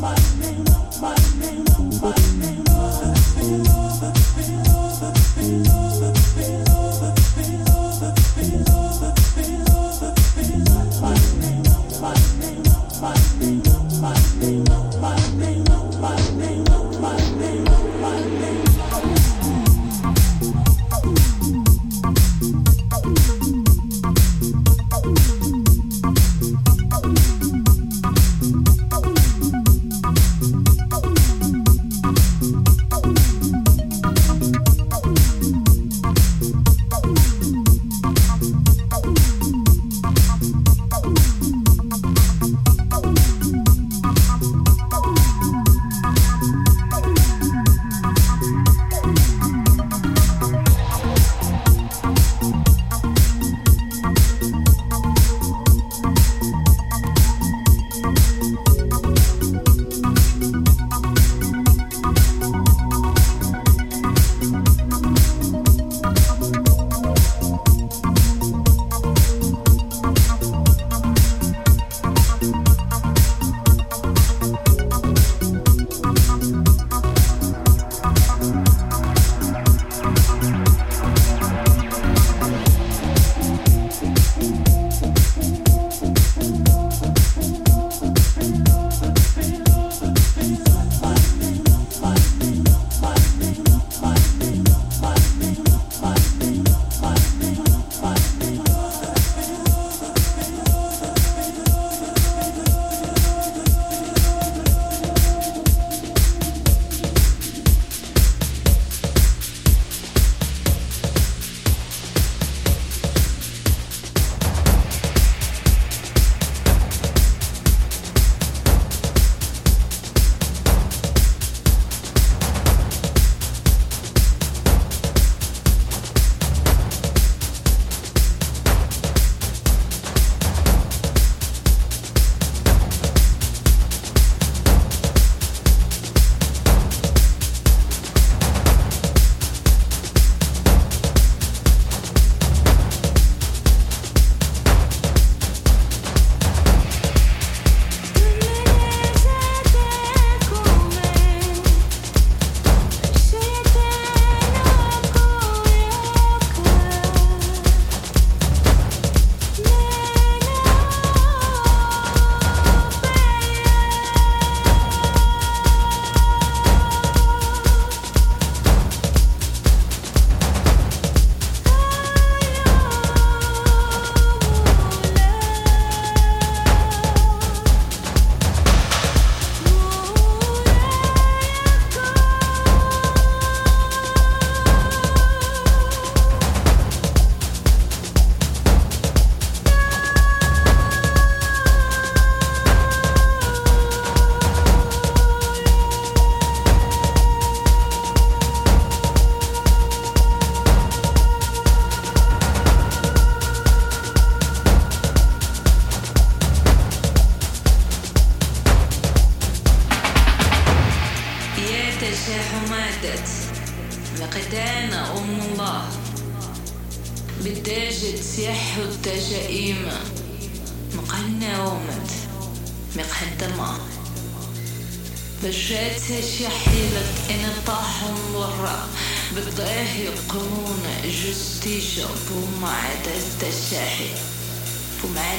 my, my, name.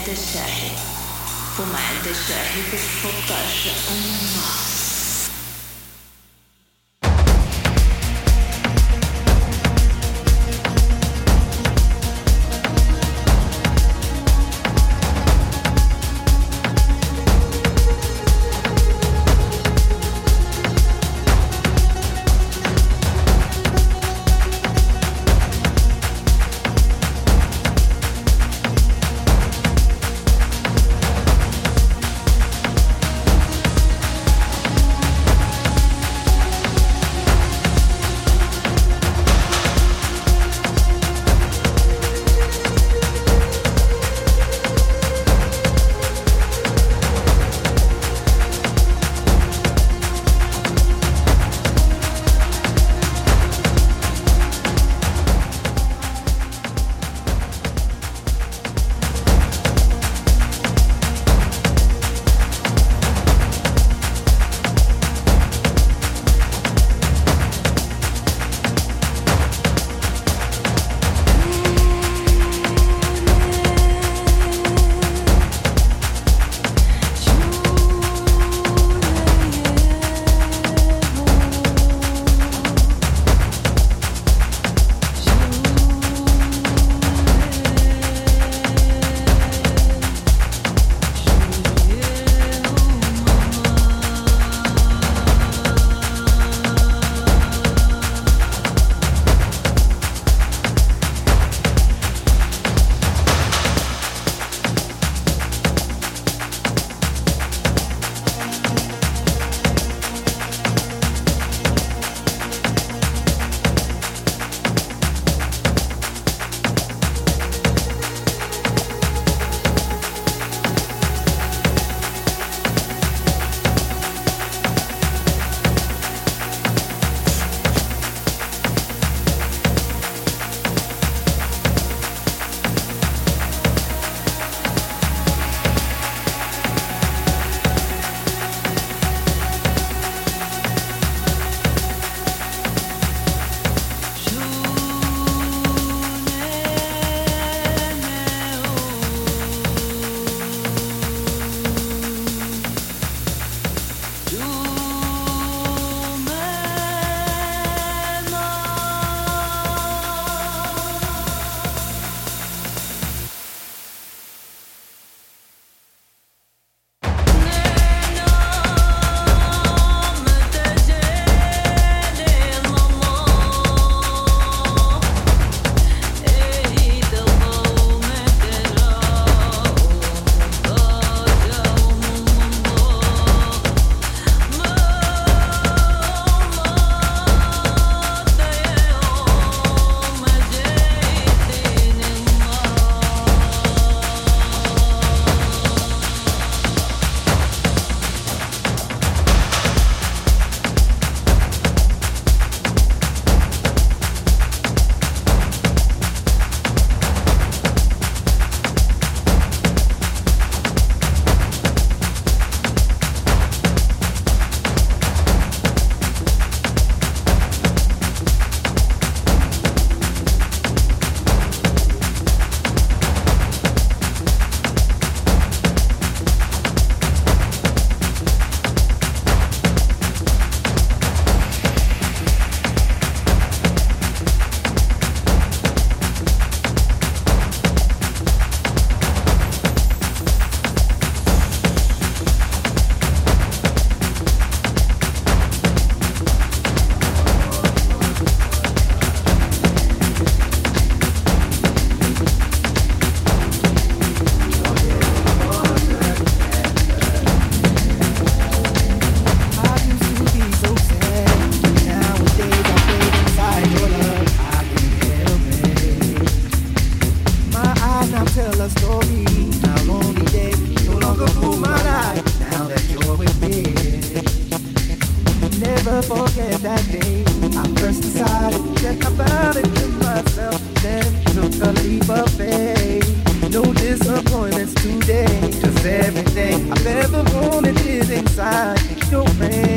بومعدة الشاحي بومعدة الشاحي بالفطاشة أمه forget that day. I first decided that I found it to myself, then took a leap of faith. No disappointments today, cause everything I've ever wanted is inside your brain.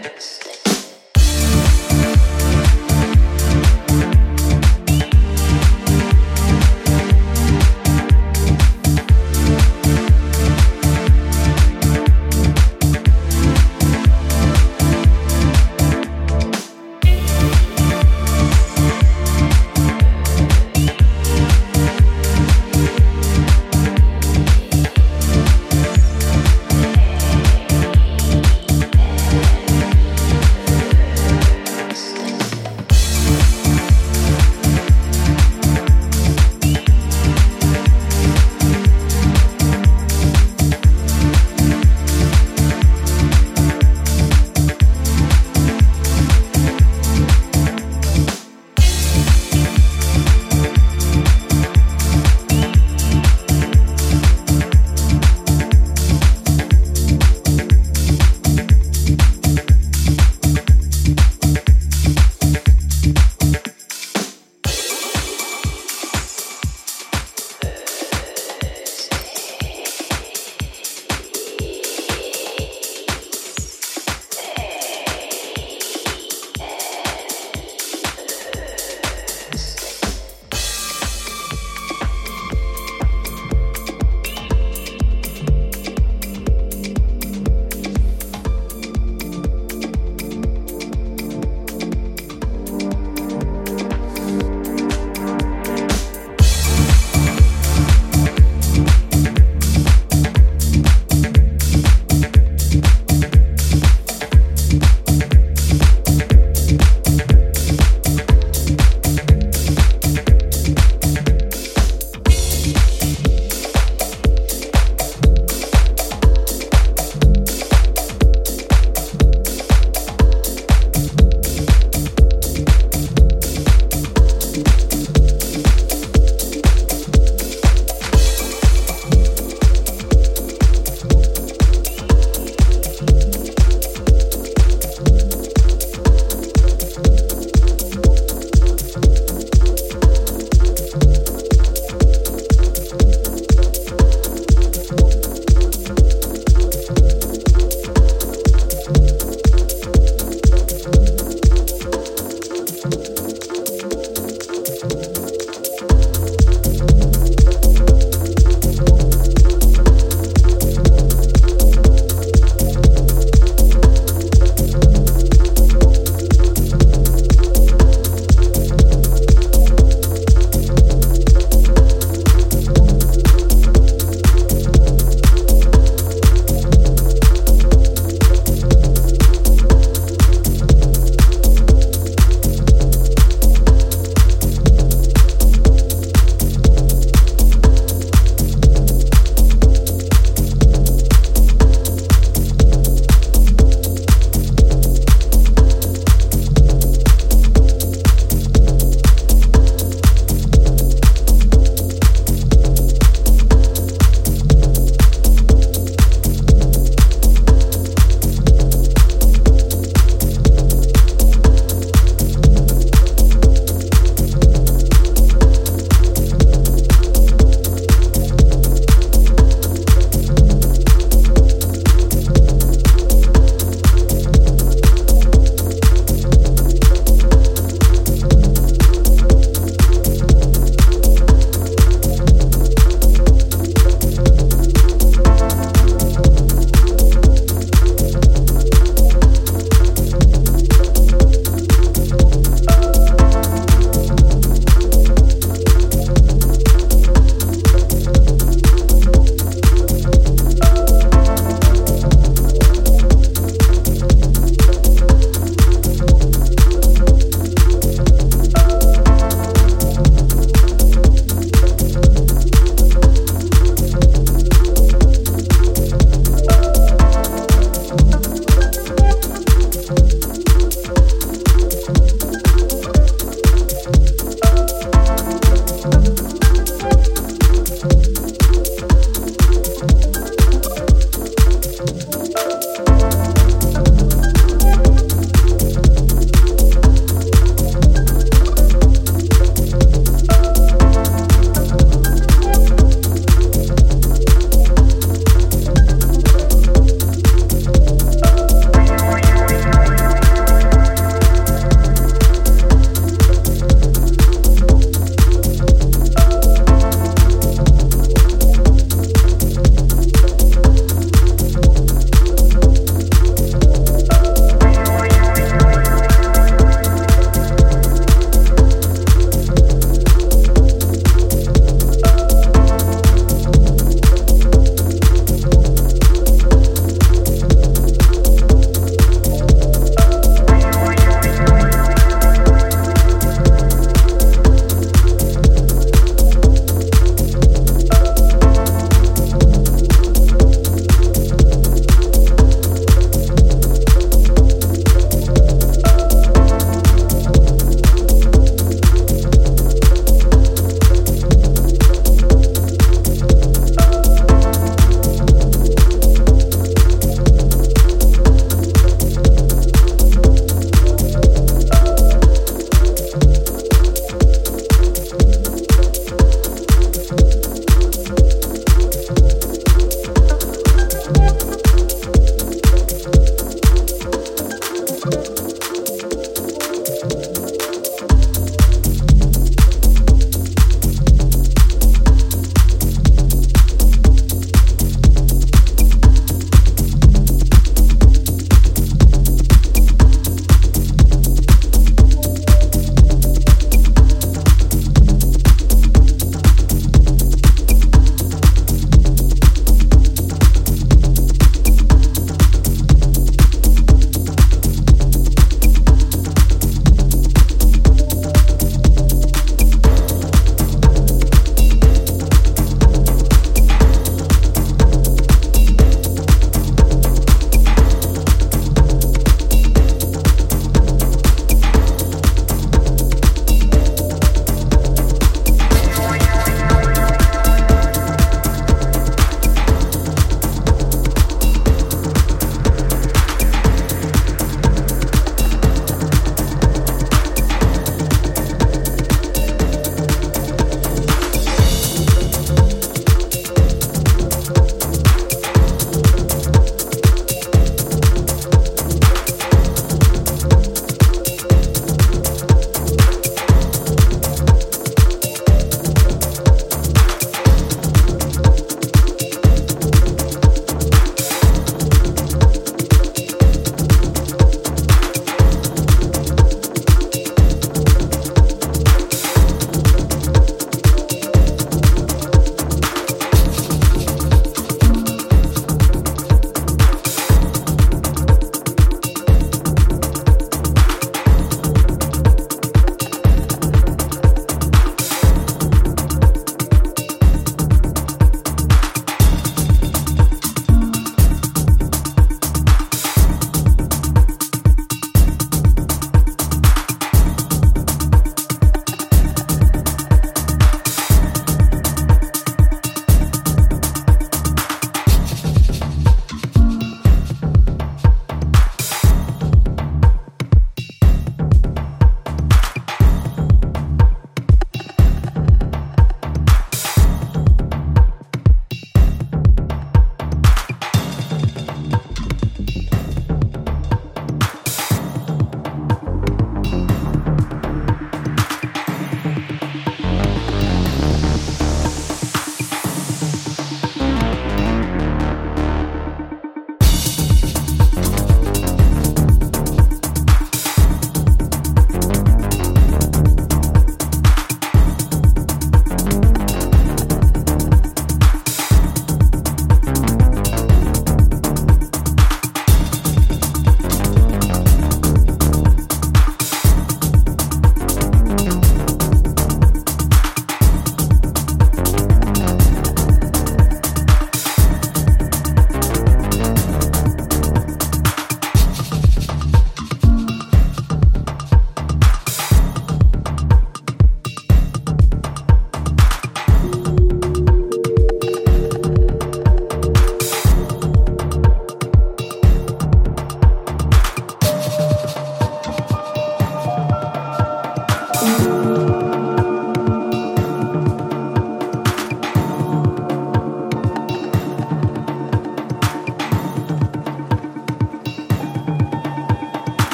independence.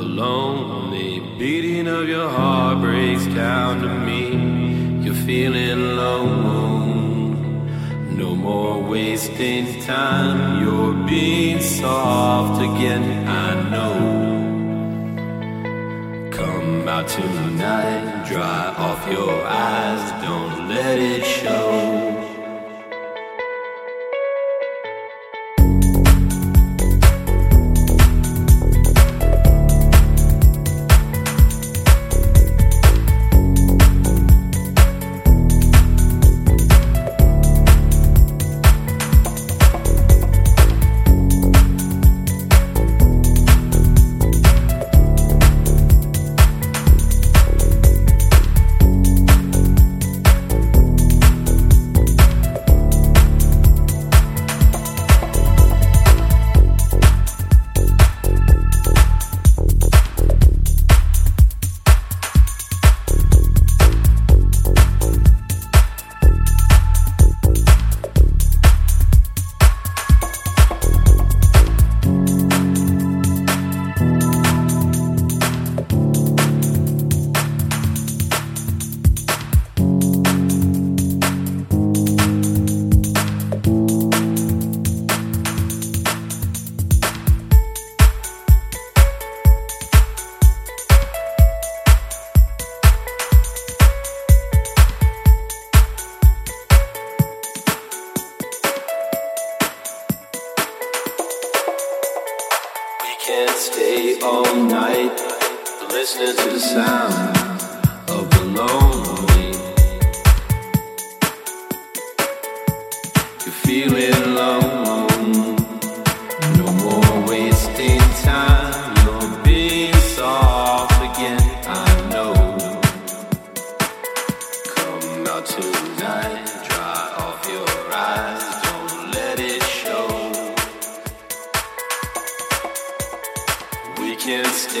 The lonely beating of your heart breaks down to me. You're feeling alone. No more wasting time. You're being soft again. I know. Come out tonight, dry off your eyes, don't let it show.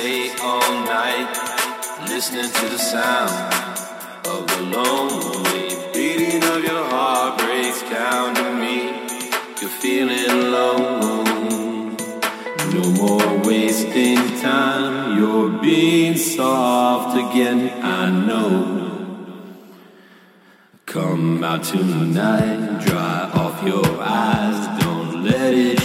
Stay all night listening to the sound of the lonely beating of your heart breaks down to me. You're feeling alone. No more wasting time. You're being soft again. I know. Come out tonight, dry off your eyes. Don't let it